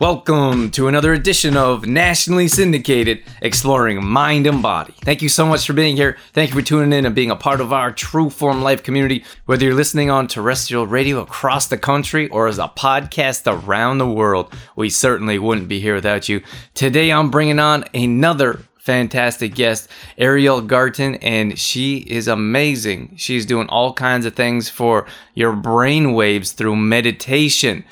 Welcome to another edition of nationally syndicated Exploring Mind and Body. Thank you so much for being here. Thank you for tuning in and being a part of our True Form Life community. Whether you're listening on terrestrial radio across the country or as a podcast around the world, we certainly wouldn't be here without you. Today I'm bringing on another fantastic guest, Ariel Garten, and she is amazing. She's doing all kinds of things for your brain waves through meditation.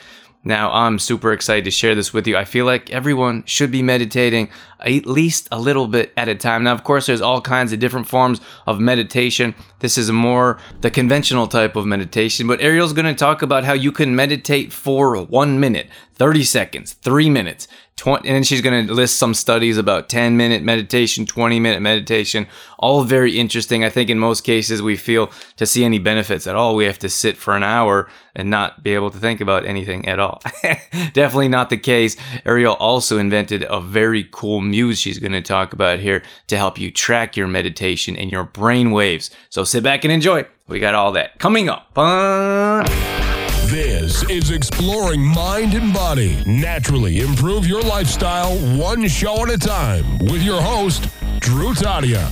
Now, I'm super excited to share this with you. I feel like everyone should be meditating at least a little bit at a time. Now, of course, there's all kinds of different forms of meditation. This is more the conventional type of meditation, but Ariel's going to talk about how you can meditate for one minute, 30 seconds, three minutes, 20, and then she's going to list some studies about 10 minute meditation, 20 minute meditation, all very interesting. I think in most cases we feel to see any benefits at all, we have to sit for an hour and not be able to think about anything at all. Definitely not the case. Ariel also invented a very cool muse she's going to talk about here to help you track your meditation and your brain waves. So sit back and enjoy. We got all that coming up. Uh... This is Exploring Mind and Body. Naturally improve your lifestyle one show at a time with your host, Drew Tadia.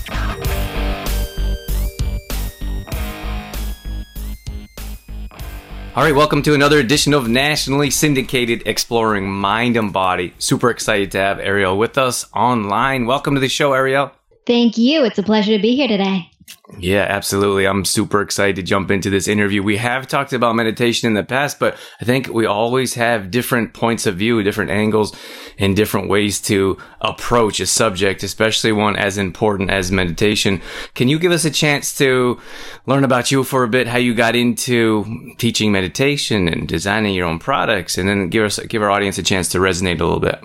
All right, welcome to another edition of nationally syndicated Exploring Mind and Body. Super excited to have Ariel with us online. Welcome to the show, Ariel. Thank you. It's a pleasure to be here today. Yeah, absolutely. I'm super excited to jump into this interview. We have talked about meditation in the past, but I think we always have different points of view, different angles, and different ways to approach a subject, especially one as important as meditation. Can you give us a chance to learn about you for a bit, how you got into teaching meditation and designing your own products, and then give us give our audience a chance to resonate a little bit?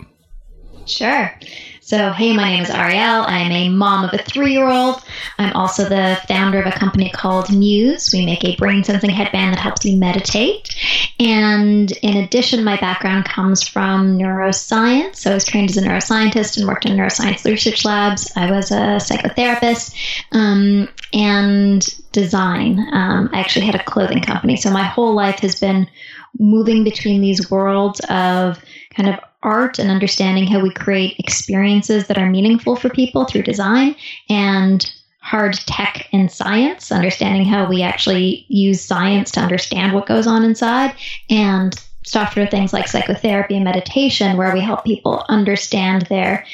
Sure. So, hey, my name is Ariel. I am a mom of a three year old. I'm also the founder of a company called Muse. We make a brain sensing headband that helps you meditate. And in addition, my background comes from neuroscience. So, I was trained as a neuroscientist and worked in neuroscience research labs. I was a psychotherapist um, and design. Um, I actually had a clothing company. So, my whole life has been moving between these worlds of kind of art and understanding how we create experiences that are meaningful for people through design and hard tech and science, understanding how we actually use science to understand what goes on inside, and softer things like psychotherapy and meditation, where we help people understand their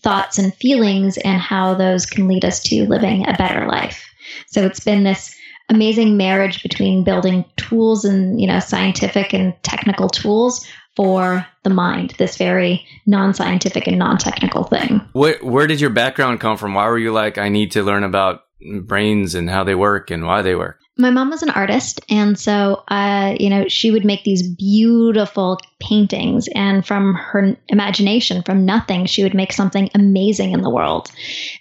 thoughts and feelings and how those can lead us to living a better life. So it's been this amazing marriage between building tools and you know scientific and technical tools for the mind, this very non scientific and non technical thing. Where, where did your background come from? Why were you like, I need to learn about brains and how they work and why they work? My mom was an artist, and so uh, you know she would make these beautiful paintings, and from her imagination, from nothing, she would make something amazing in the world.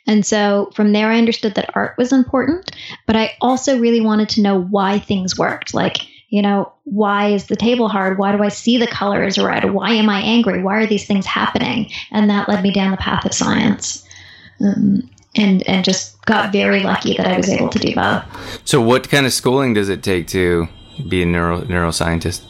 And so from there, I understood that art was important, but I also really wanted to know why things worked, like you know, why is the table hard? Why do I see the colors red? Why am I angry? Why are these things happening? And that led me down the path of science. Um, and, and just got very lucky that I was able to do both. So, what kind of schooling does it take to be a neuro, neuroscientist?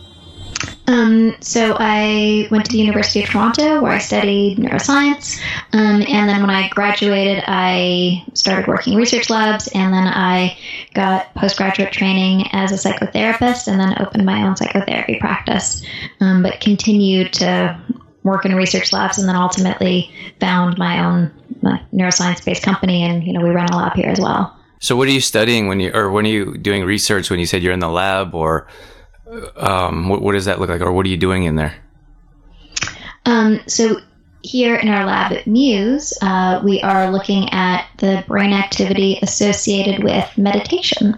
Um, so I went to the University of Toronto where I studied neuroscience. Um, and then when I graduated, I started working research labs. And then I got postgraduate training as a psychotherapist and then opened my own psychotherapy practice. Um, but continued to work in research labs and then ultimately found my own neuroscience based company. And, you know, we run a lab here as well. So what are you studying when you, or when are you doing research when you said you're in the lab or um, what, what, does that look like, or what are you doing in there? Um, so here in our lab at Muse, uh, we are looking at the brain activity associated with meditation.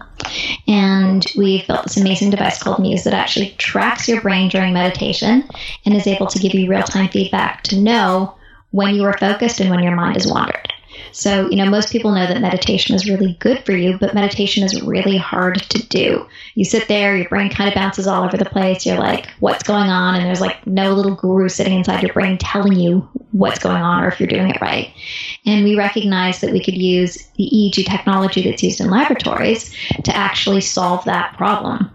And we've built this amazing device called Muse that actually tracks your brain during meditation and is able to give you real time feedback to know when you are focused and when your mind is wandered. So, you know, most people know that meditation is really good for you, but meditation is really hard to do. You sit there, your brain kind of bounces all over the place. You're like, what's going on? And there's like no little guru sitting inside your brain telling you what's going on or if you're doing it right. And we recognize that we could use the EEG technology that's used in laboratories to actually solve that problem.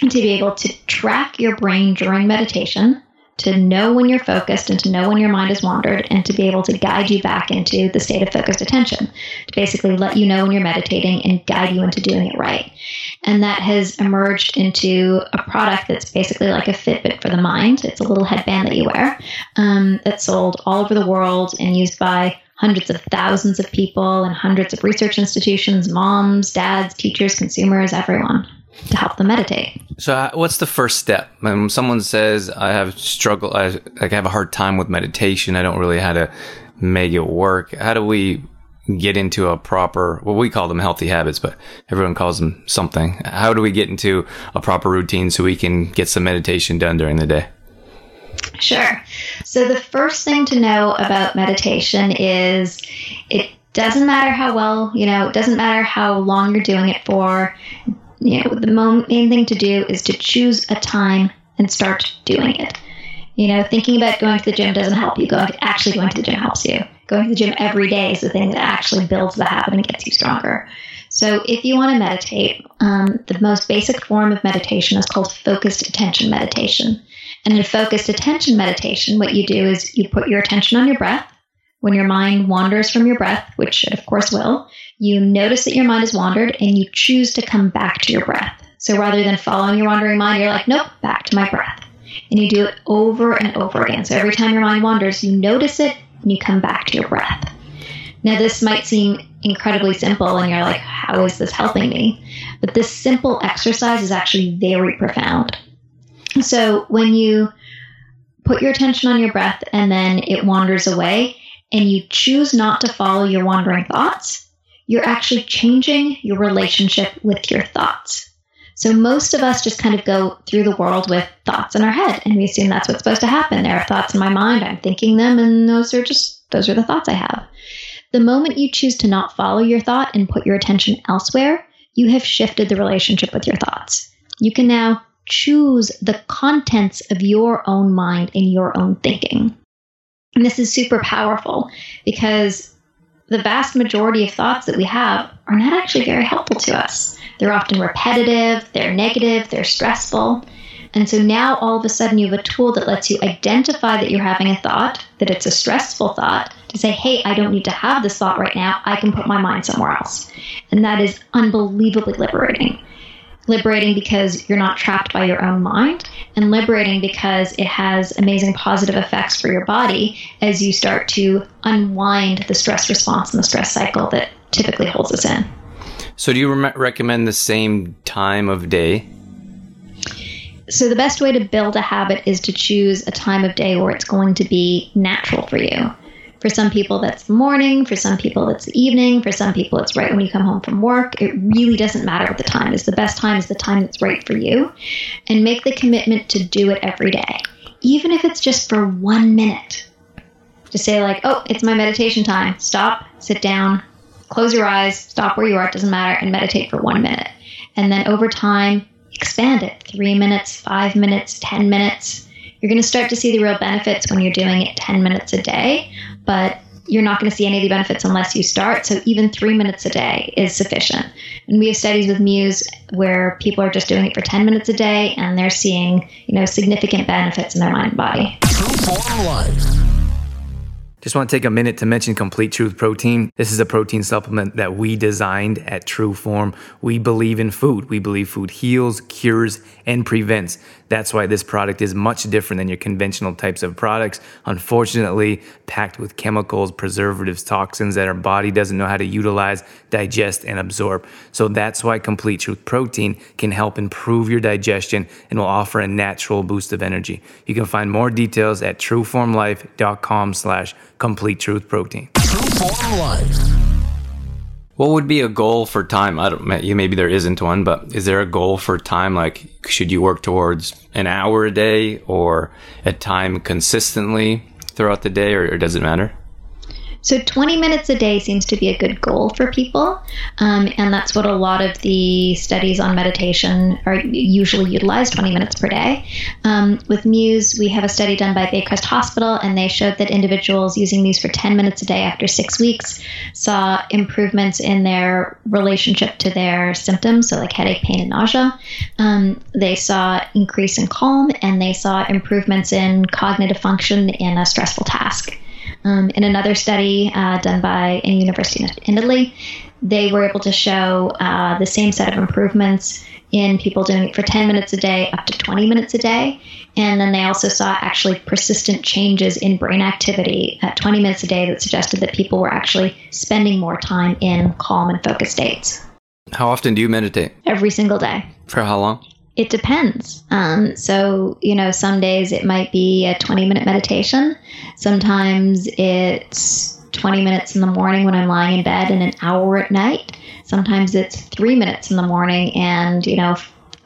And to be able to track your brain during meditation to know when you're focused and to know when your mind has wandered and to be able to guide you back into the state of focused attention to basically let you know when you're meditating and guide you into doing it right. And that has emerged into a product that's basically like a fitbit for the mind. It's a little headband that you wear um, that's sold all over the world and used by hundreds of thousands of people and hundreds of research institutions moms dads teachers consumers everyone to help them meditate. So, uh, what's the first step when someone says, "I have struggle, I like I have a hard time with meditation. I don't really how to make it work." How do we get into a proper, well, we call them healthy habits, but everyone calls them something. How do we get into a proper routine so we can get some meditation done during the day? Sure. So, the first thing to know about meditation is it doesn't matter how well, you know, it doesn't matter how long you're doing it for you know, the main thing to do is to choose a time and start doing it. You know, thinking about going to the gym doesn't help you. Going actually going to the gym helps you. Going to the gym every day is the thing that actually builds the habit and gets you stronger. So, if you want to meditate, um, the most basic form of meditation is called focused attention meditation. And in focused attention meditation, what you do is you put your attention on your breath. When your mind wanders from your breath, which it of course will, you notice that your mind has wandered and you choose to come back to your breath. So rather than following your wandering mind, you're like, nope, back to my breath. And you do it over and over again. So every time your mind wanders, you notice it and you come back to your breath. Now, this might seem incredibly simple, and you're like, how is this helping me? But this simple exercise is actually very profound. So when you put your attention on your breath and then it wanders away, and you choose not to follow your wandering thoughts, you're actually changing your relationship with your thoughts. So most of us just kind of go through the world with thoughts in our head and we assume that's what's supposed to happen. There are thoughts in my mind, I'm thinking them and those are just those are the thoughts I have. The moment you choose to not follow your thought and put your attention elsewhere, you have shifted the relationship with your thoughts. You can now choose the contents of your own mind and your own thinking. And this is super powerful because the vast majority of thoughts that we have are not actually very helpful to us. They're often repetitive, they're negative, they're stressful. And so now all of a sudden you have a tool that lets you identify that you're having a thought, that it's a stressful thought, to say, hey, I don't need to have this thought right now. I can put my mind somewhere else. And that is unbelievably liberating liberating because you're not trapped by your own mind, and liberating because it has amazing positive effects for your body as you start to unwind the stress response and the stress cycle that typically holds us in. So, do you re- recommend the same time of day? So, the best way to build a habit is to choose a time of day where it's going to be natural for you. For some people, that's morning. For some people, it's evening. For some people, it's right when you come home from work. It really doesn't matter what the time is. The best time is the time that's right for you. And make the commitment to do it every day, even if it's just for one minute. Just say, like, oh, it's my meditation time. Stop, sit down, close your eyes, stop where you are, it doesn't matter, and meditate for one minute. And then over time, expand it three minutes, five minutes, 10 minutes. You're going to start to see the real benefits when you're doing it 10 minutes a day but you're not going to see any of the benefits unless you start. So even three minutes a day is sufficient. And we have studies with Muse where people are just doing it for 10 minutes a day and they're seeing, you know, significant benefits in their mind and body. Just want to take a minute to mention Complete Truth Protein. This is a protein supplement that we designed at True Form. We believe in food. We believe food heals, cures, and prevents. That's why this product is much different than your conventional types of products. Unfortunately, packed with chemicals, preservatives, toxins that our body doesn't know how to utilize, digest, and absorb. So that's why Complete Truth Protein can help improve your digestion and will offer a natural boost of energy. You can find more details at trueformlife.com slash complete truth protein. What would be a goal for time? I don't. Maybe there isn't one, but is there a goal for time? Like, should you work towards an hour a day or a time consistently throughout the day, or, or does it matter? So 20 minutes a day seems to be a good goal for people. Um, and that's what a lot of the studies on meditation are usually utilized 20 minutes per day. Um, with Muse, we have a study done by Baycrest Hospital, and they showed that individuals using Muse for 10 minutes a day after six weeks saw improvements in their relationship to their symptoms, so like headache, pain, and nausea. Um, they saw increase in calm, and they saw improvements in cognitive function in a stressful task. Um, in another study uh, done by a university in Italy, they were able to show uh, the same set of improvements in people doing it for 10 minutes a day up to 20 minutes a day. And then they also saw actually persistent changes in brain activity at 20 minutes a day that suggested that people were actually spending more time in calm and focused states. How often do you meditate? Every single day. For how long? It depends. Um, so, you know, some days it might be a 20 minute meditation. Sometimes it's 20 minutes in the morning when I'm lying in bed and an hour at night. Sometimes it's three minutes in the morning and, you know,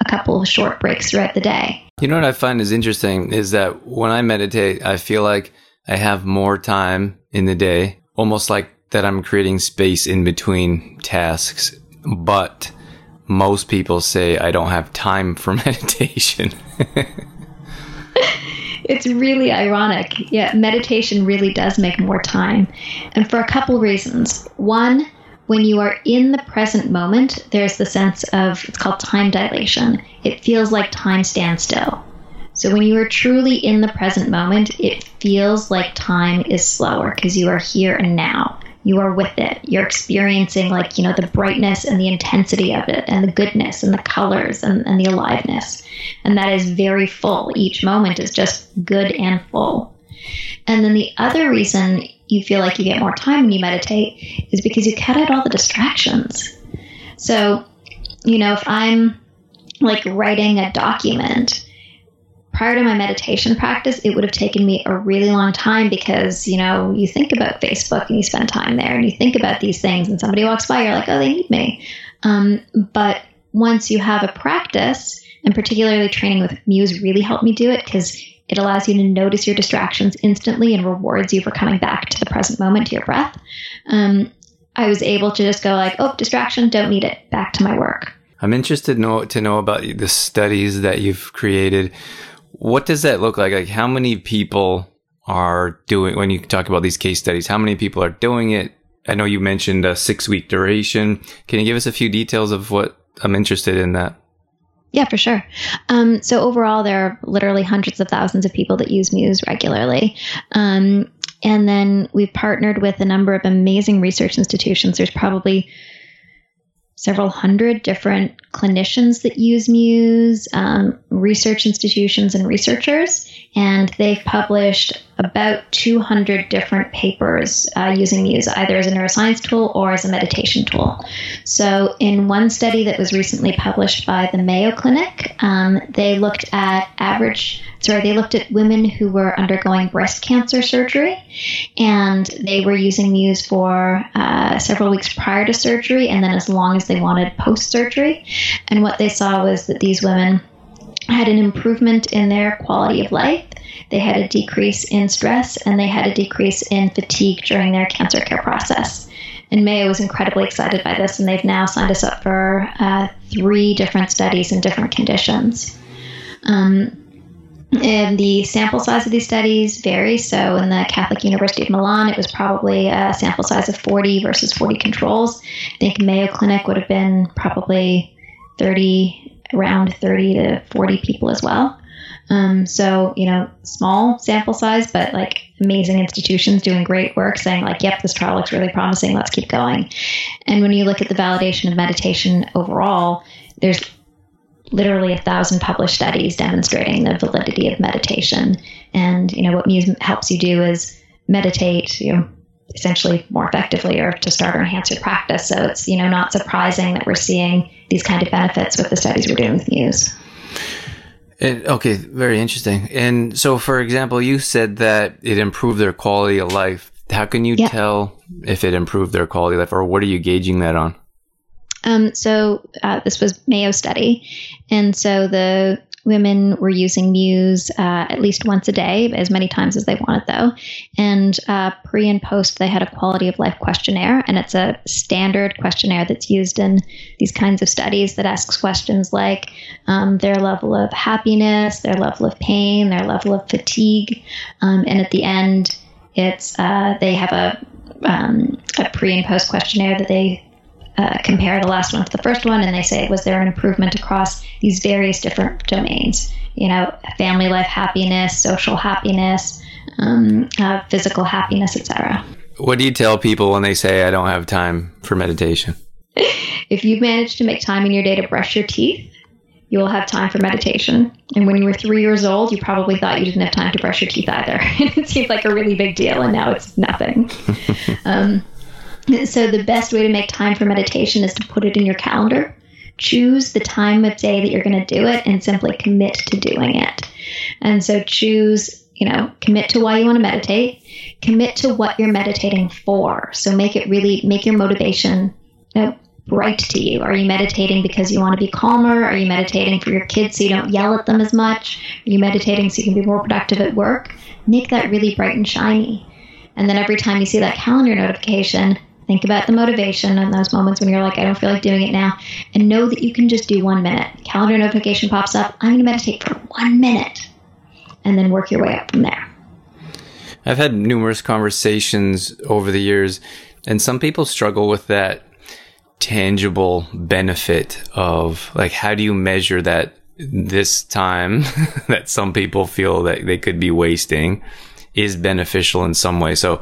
a couple of short breaks throughout the day. You know what I find is interesting is that when I meditate, I feel like I have more time in the day, almost like that I'm creating space in between tasks. But most people say I don't have time for meditation. it's really ironic. Yeah, meditation really does make more time. And for a couple reasons. One, when you are in the present moment, there's the sense of it's called time dilation. It feels like time stands still. So when you are truly in the present moment, it feels like time is slower because you are here and now you are with it. You're experiencing like, you know, the brightness and the intensity of it and the goodness and the colors and, and the aliveness. And that is very full. Each moment is just good and full. And then the other reason you feel like you get more time when you meditate is because you cut out all the distractions. So, you know, if I'm like writing a document prior to my meditation practice, it would have taken me a really long time because, you know, you think about Facebook and you spend time there and you think about these things and somebody walks by, you're like, oh, they need me. Um, but once you have a practice, and particularly training with Muse really helped me do it because it allows you to notice your distractions instantly and rewards you for coming back to the present moment, to your breath. Um, I was able to just go like, oh, distraction, don't need it, back to my work. I'm interested to know about the studies that you've created what does that look like? Like how many people are doing when you talk about these case studies? How many people are doing it? I know you mentioned a six week duration. Can you give us a few details of what I'm interested in that? Yeah, for sure. Um, so overall, there are literally hundreds of thousands of people that use Muse regularly. Um, and then we've partnered with a number of amazing research institutions. There's probably several hundred different clinicians that use Muse, um, research institutions, and researchers. And they've published about 200 different papers uh, using Muse, either as a neuroscience tool or as a meditation tool. So, in one study that was recently published by the Mayo Clinic, um, they looked at average sorry, they looked at women who were undergoing breast cancer surgery, and they were using Muse for uh, several weeks prior to surgery, and then as long as they wanted post surgery. And what they saw was that these women had an improvement in their quality of life. They had a decrease in stress and they had a decrease in fatigue during their cancer care process. And Mayo was incredibly excited by this, and they've now signed us up for uh, three different studies in different conditions. Um, and the sample size of these studies varies. So, in the Catholic University of Milan, it was probably a sample size of 40 versus 40 controls. I think Mayo Clinic would have been probably 30, around 30 to 40 people as well. Um, so, you know, small sample size, but like amazing institutions doing great work saying, like, yep, this trial looks really promising, let's keep going. And when you look at the validation of meditation overall, there's literally a thousand published studies demonstrating the validity of meditation. And, you know, what Muse helps you do is meditate, you know, essentially more effectively or to start or enhance your practice. So it's, you know, not surprising that we're seeing these kind of benefits with the studies we're doing with Muse. And, okay, very interesting. And so, for example, you said that it improved their quality of life. How can you tell if it improved their quality of life, or what are you gauging that on? Um, so uh, this was Mayo study, and so the women were using Muse uh, at least once a day, as many times as they wanted, though. And uh, pre and post, they had a quality of life questionnaire, and it's a standard questionnaire that's used in these kinds of studies that asks questions like um, their level of happiness, their level of pain, their level of fatigue, um, and at the end, it's uh, they have a um, a pre and post questionnaire that they uh, compare the last one to the first one, and they say, was there an improvement across these various different domains? You know, family life happiness, social happiness, um, uh, physical happiness, etc. What do you tell people when they say, I don't have time for meditation? if you manage to make time in your day to brush your teeth, you will have time for meditation. And when you were three years old, you probably thought you didn't have time to brush your teeth either. it seemed like a really big deal, and now it's nothing. um, so, the best way to make time for meditation is to put it in your calendar. Choose the time of day that you're going to do it and simply commit to doing it. And so, choose, you know, commit to why you want to meditate, commit to what you're meditating for. So, make it really, make your motivation you know, bright to you. Are you meditating because you want to be calmer? Are you meditating for your kids so you don't yell at them as much? Are you meditating so you can be more productive at work? Make that really bright and shiny. And then every time you see that calendar notification, Think about the motivation and those moments when you're like, I don't feel like doing it now. And know that you can just do one minute. Calendar notification pops up. I'm going to meditate for one minute. And then work your way up from there. I've had numerous conversations over the years, and some people struggle with that tangible benefit of like, how do you measure that this time that some people feel that they could be wasting is beneficial in some way? So,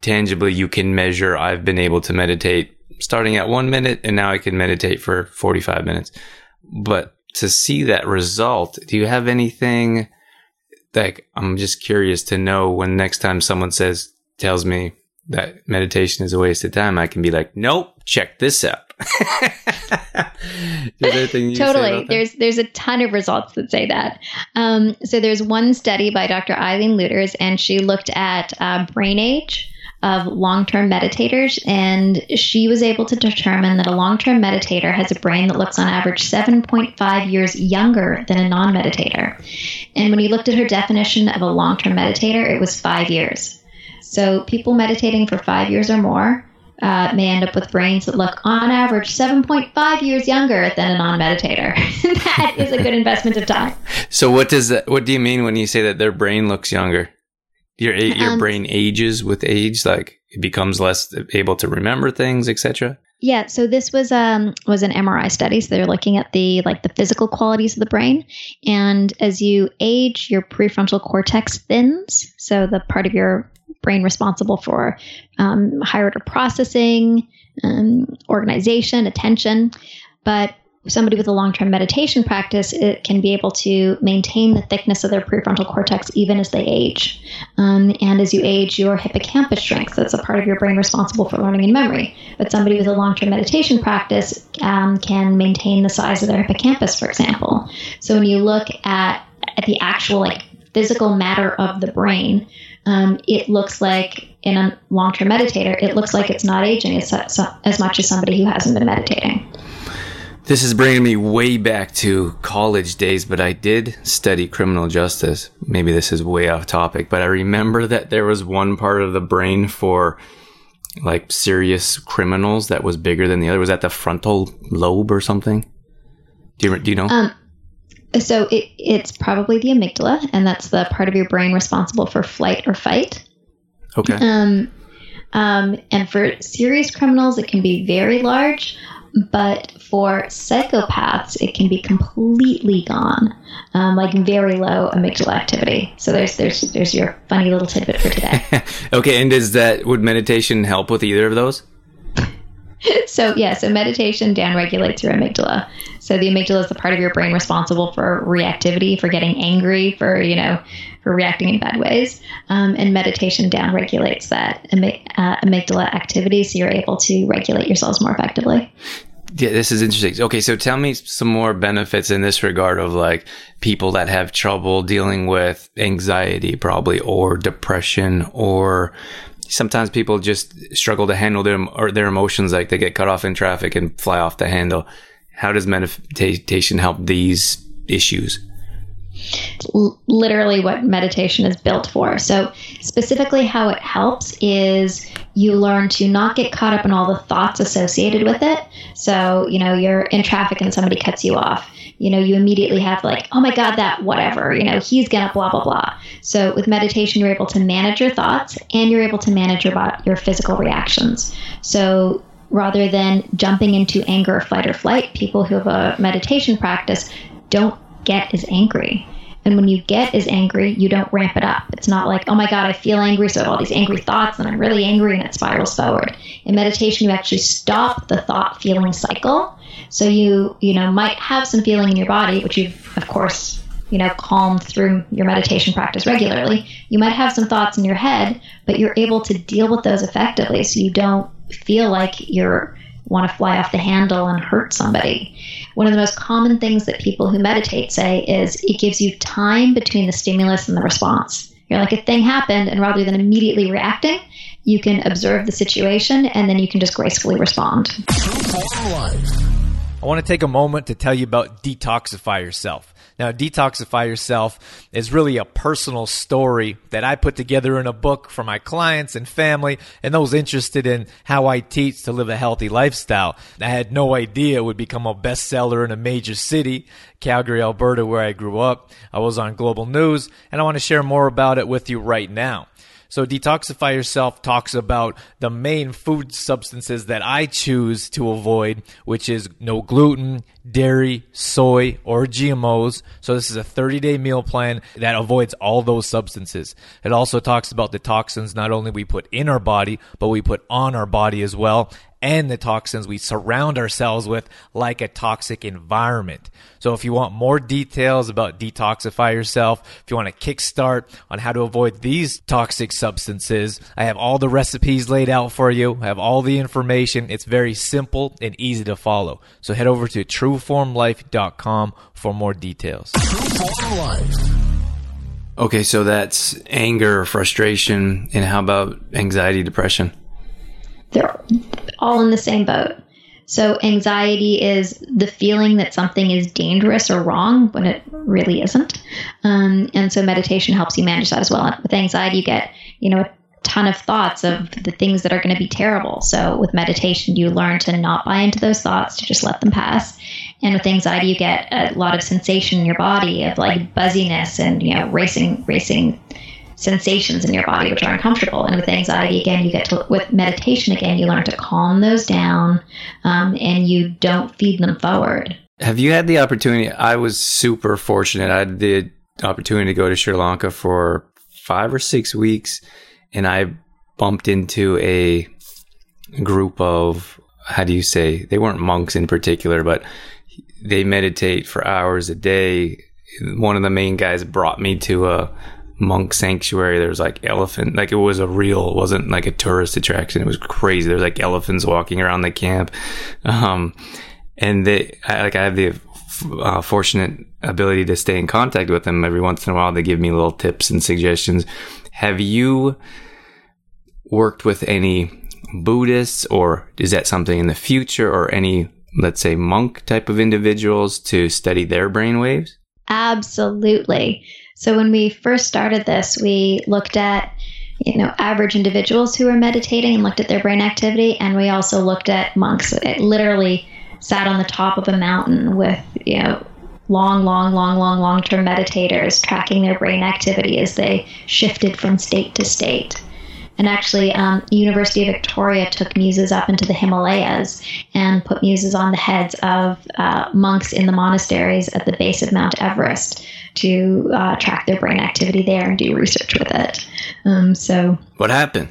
tangibly you can measure I've been able to meditate starting at one minute and now I can meditate for 45 minutes. But to see that result, do you have anything like I'm just curious to know when next time someone says, tells me that meditation is a waste of time, I can be like, nope, check this out. totally. There's there's a ton of results that say that. Um, so there's one study by Dr. Eileen Lueders, and she looked at uh, brain age of long term meditators, and she was able to determine that a long term meditator has a brain that looks on average 7.5 years younger than a non meditator. And when he looked at her definition of a long term meditator, it was five years. So people meditating for five years or more. Uh, may end up with brains that look on average 7.5 years younger than a non-meditator. that is a good investment of time. So what does that, what do you mean when you say that their brain looks younger? Your your um, brain ages with age, like it becomes less able to remember things, etc. Yeah, so this was um was an MRI study. So they're looking at the like the physical qualities of the brain, and as you age, your prefrontal cortex thins. So the part of your brain responsible for um, higher order processing, um, organization, attention. But somebody with a long term meditation practice, it can be able to maintain the thickness of their prefrontal cortex even as they age. Um, and as you age, your hippocampus shrinks. That's a part of your brain responsible for learning and memory. But somebody with a long term meditation practice um, can maintain the size of their hippocampus, for example. So when you look at, at the actual like physical matter of the brain, um, it looks like in a long term meditator, it looks like it's not aging as, as much as somebody who hasn't been meditating. This is bringing me way back to college days, but I did study criminal justice. Maybe this is way off topic, but I remember that there was one part of the brain for like serious criminals that was bigger than the other. Was that the frontal lobe or something? Do you, do you know? Um, so it, it's probably the amygdala, and that's the part of your brain responsible for flight or fight. Okay. Um, um, and for serious criminals, it can be very large. But for psychopaths, it can be completely gone, um, like very low amygdala activity. So there's there's there's your funny little tidbit for today. okay, and does that would meditation help with either of those? So yeah, so meditation down regulates your amygdala. So the amygdala is the part of your brain responsible for reactivity, for getting angry, for you know, for reacting in bad ways. Um, and meditation down regulates that uh, amygdala activity, so you're able to regulate yourselves more effectively. Yeah, this is interesting. Okay, so tell me some more benefits in this regard of like people that have trouble dealing with anxiety, probably, or depression, or sometimes people just struggle to handle their or their emotions, like they get cut off in traffic and fly off the handle. How does meditation help these issues? Literally what meditation is built for. So, specifically, how it helps is you learn to not get caught up in all the thoughts associated with it. So, you know, you're in traffic and somebody cuts you off. You know, you immediately have like, oh my God, that whatever, you know, he's gonna blah, blah, blah. So, with meditation, you're able to manage your thoughts and you're able to manage your, your physical reactions. So, rather than jumping into anger, fight, or flight, people who have a meditation practice don't get as angry. And when you get as angry, you don't ramp it up. It's not like, oh my God, I feel angry, so I have all these angry thoughts, and I'm really angry, and it spirals forward. In meditation, you actually stop the thought feeling cycle. So you, you know, might have some feeling in your body, which you've, of course, you know, calmed through your meditation practice regularly. You might have some thoughts in your head, but you're able to deal with those effectively so you don't feel like you're want to fly off the handle and hurt somebody. One of the most common things that people who meditate say is it gives you time between the stimulus and the response. You're like, a thing happened, and rather than immediately reacting, you can observe the situation and then you can just gracefully respond. I want to take a moment to tell you about Detoxify Yourself. Now, Detoxify Yourself is really a personal story that I put together in a book for my clients and family and those interested in how I teach to live a healthy lifestyle. I had no idea it would become a bestseller in a major city, Calgary, Alberta, where I grew up. I was on global news, and I want to share more about it with you right now. So Detoxify Yourself talks about the main food substances that I choose to avoid, which is no gluten, dairy, soy, or GMOs. So this is a 30-day meal plan that avoids all those substances. It also talks about the toxins not only we put in our body, but we put on our body as well and the toxins we surround ourselves with like a toxic environment. So if you want more details about detoxify yourself, if you want a kickstart on how to avoid these toxic substances, I have all the recipes laid out for you. I have all the information. It's very simple and easy to follow. So head over to trueformlife.com for more details. Okay, so that's anger, frustration, and how about anxiety, depression? They're all in the same boat. So, anxiety is the feeling that something is dangerous or wrong when it really isn't. Um, and so, meditation helps you manage that as well. With anxiety, you get, you know, a ton of thoughts of the things that are going to be terrible. So, with meditation, you learn to not buy into those thoughts, to just let them pass. And with anxiety, you get a lot of sensation in your body of like buzziness and, you know, racing, racing sensations in your body which are uncomfortable. And with anxiety, again, you get to, with meditation, again, you learn to calm those down um, and you don't feed them forward. Have you had the opportunity? I was super fortunate. I had the opportunity to go to Sri Lanka for five or six weeks, and I bumped into a group of, how do you say, they weren't monks in particular, but they meditate for hours a day. One of the main guys brought me to a monk sanctuary. There was like elephant, like it was a real, it wasn't like a tourist attraction. It was crazy. There was like elephants walking around the camp. Um, and they, I, like I have the uh, fortunate ability to stay in contact with them every once in a while. They give me little tips and suggestions. Have you worked with any Buddhists or is that something in the future or any, let's say monk type of individuals to study their brain waves? Absolutely. So when we first started this, we looked at you know average individuals who were meditating and looked at their brain activity, and we also looked at monks. It literally sat on the top of a mountain with you know long, long, long, long, long term meditators tracking their brain activity as they shifted from state to state. And actually, um, University of Victoria took muses up into the Himalayas and put muses on the heads of uh, monks in the monasteries at the base of Mount Everest to uh, track their brain activity there and do research with it. Um, so, what happened?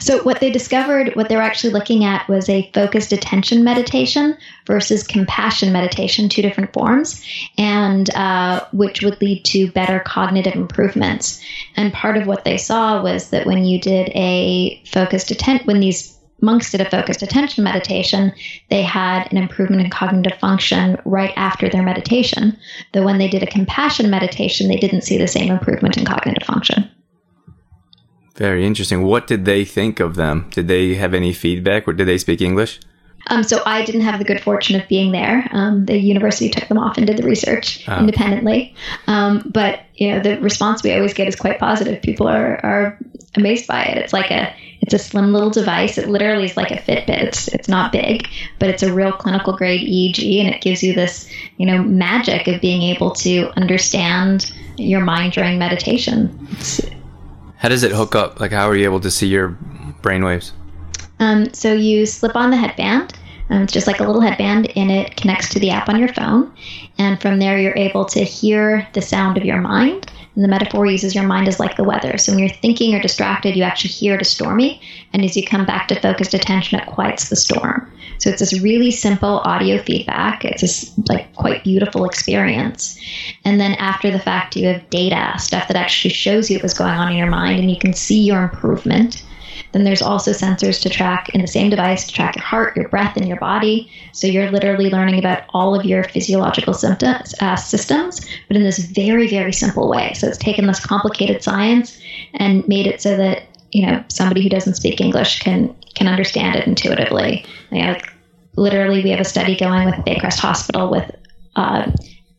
So, what they discovered, what they were actually looking at was a focused attention meditation versus compassion meditation, two different forms, and uh, which would lead to better cognitive improvements. And part of what they saw was that when you did a focused attention, when these monks did a focused attention meditation, they had an improvement in cognitive function right after their meditation. Though when they did a compassion meditation, they didn't see the same improvement in cognitive function. Very interesting. What did they think of them? Did they have any feedback or did they speak English? Um, so I didn't have the good fortune of being there. Um, the university took them off and did the research Oh. independently. Um, but you know, the response we always get is quite positive. People are, are amazed by it. It's like a it's a slim little device. It literally is like a Fitbit. It's it's not big, but it's a real clinical grade EEG, and it gives you this you know magic of being able to understand your mind during meditation. It's, How does it hook up? Like, how are you able to see your brainwaves? Um, so you slip on the headband. Um, it's just like a little headband, and it connects to the app on your phone. And from there, you're able to hear the sound of your mind. And the metaphor uses your mind as like the weather. So when you're thinking or distracted, you actually hear it is stormy. And as you come back to focused attention, it quiets the storm. So it's this really simple audio feedback. It's this like quite beautiful experience. And then after the fact, you have data, stuff that actually shows you what's going on in your mind, and you can see your improvement. Then there's also sensors to track in the same device to track your heart, your breath, and your body. So you're literally learning about all of your physiological symptoms, uh, systems, but in this very, very simple way. So it's taken this complicated science and made it so that you know somebody who doesn't speak English can can understand it intuitively. You know, like, literally, we have a study going with Baycrest Hospital with. Uh,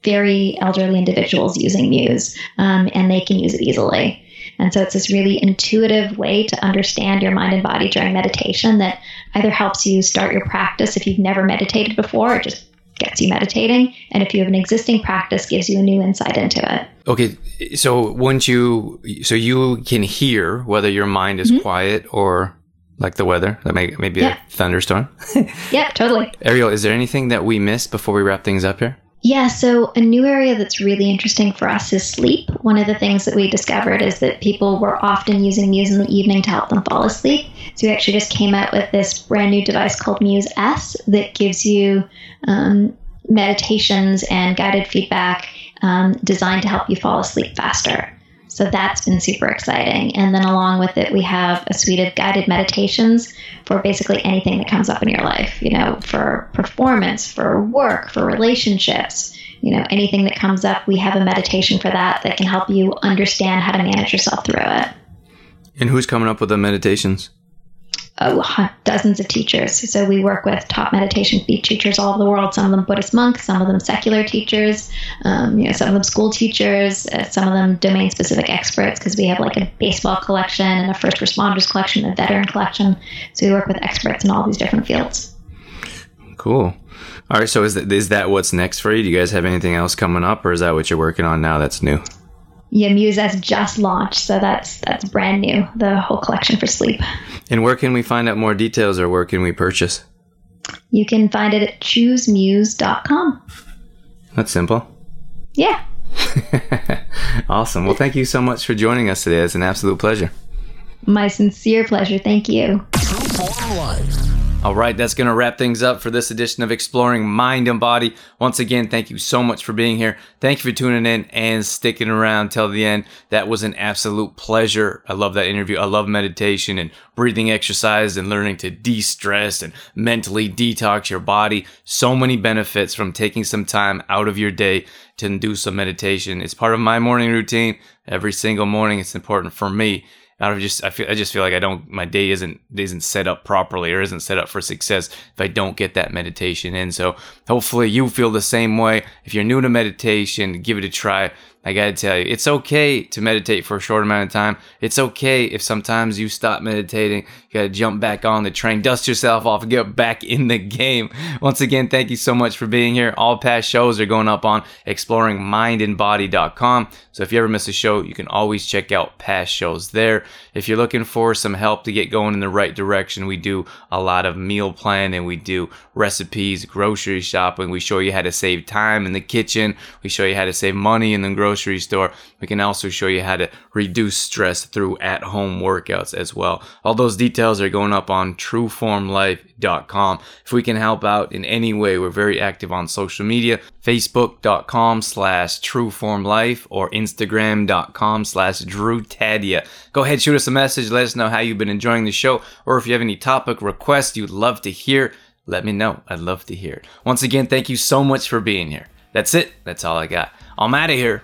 very elderly individuals using Muse, um, and they can use it easily. And so it's this really intuitive way to understand your mind and body during meditation that either helps you start your practice if you've never meditated before, it just gets you meditating. And if you have an existing practice, gives you a new insight into it. Okay, so once you, so you can hear whether your mind is mm-hmm. quiet or like the weather, that may maybe Yeah. a thunderstorm. Yeah, totally. Ariel, is there anything that we missed before we wrap things up here? Yeah, so a new area that's really interesting for us is sleep. One of the things that we discovered is that people were often using Muse in the evening to help them fall asleep. So we actually just came out with this brand new device called Muse S that gives you um, meditations and guided feedback um, designed to help you fall asleep faster. So that's been super exciting. And then along with it, we have a suite of guided meditations for basically anything that comes up in your life, you know, for performance, for work, for relationships, you know, anything that comes up, we have a meditation for that that can help you understand how to manage yourself through it. And who's coming up with the meditations? Hu- dozens of teachers. So we work with top meditation teachers all over the world. Some of them Buddhist monks, some of them secular teachers, um, you know, some of them school teachers, uh, some of them domain-specific experts because we have like a baseball collection and a first responders collection, a veteran collection. So we work with experts in all these different fields. Cool. All right, so is that, is that what's next for you? Do you guys have anything else coming up, or is that what you're working on now that's new? Yeah, Muse has just launched, so that's that's brand new. The whole collection for sleep. And where can we find out more details, or where can we purchase? You can find it at choosemuse.com. That's simple. Yeah. Awesome. Well, thank you so much for joining us today. It's an absolute pleasure. My sincere pleasure. Thank you. All right, that's going to wrap things up for this edition of Exploring Mind and Body. Once again, thank you so much for being here. Thank you for tuning in and sticking around till the end. That was an absolute pleasure. I love that interview. I love meditation and breathing exercise and learning to de stress and mentally detox your body. So many benefits from taking some time out of your day to do some meditation. It's part of my morning routine every single morning. It's important for me. I just I feel I just feel like I don't my day isn't isn't set up properly or isn't set up for success if I don't get that meditation in. So hopefully you feel the same way. If you're new to meditation, give it a try. I gotta tell you, it's okay to meditate for a short amount of time. It's okay if sometimes you stop meditating. You gotta jump back on the train, dust yourself off, get back in the game. Once again, thank you so much for being here. All past shows are going up on exploringmindandbody.com. So if you ever miss a show, you can always check out past shows there. If you're looking for some help to get going in the right direction, we do a lot of meal planning, we do recipes, grocery shopping. We show you how to save time in the kitchen. We show you how to save money in the grocery store. We can also show you how to reduce stress through at home workouts as well. All those details are going up on trueformlife.com. If we can help out in any way, we're very active on social media, facebook.com slash trueformlife or instagram.com slash drewtadia. Go ahead, shoot us a message. Let us know how you've been enjoying the show or if you have any topic requests you'd love to hear, let me know. I'd love to hear it. Once again, thank you so much for being here. That's it. That's all I got. I'm out of here.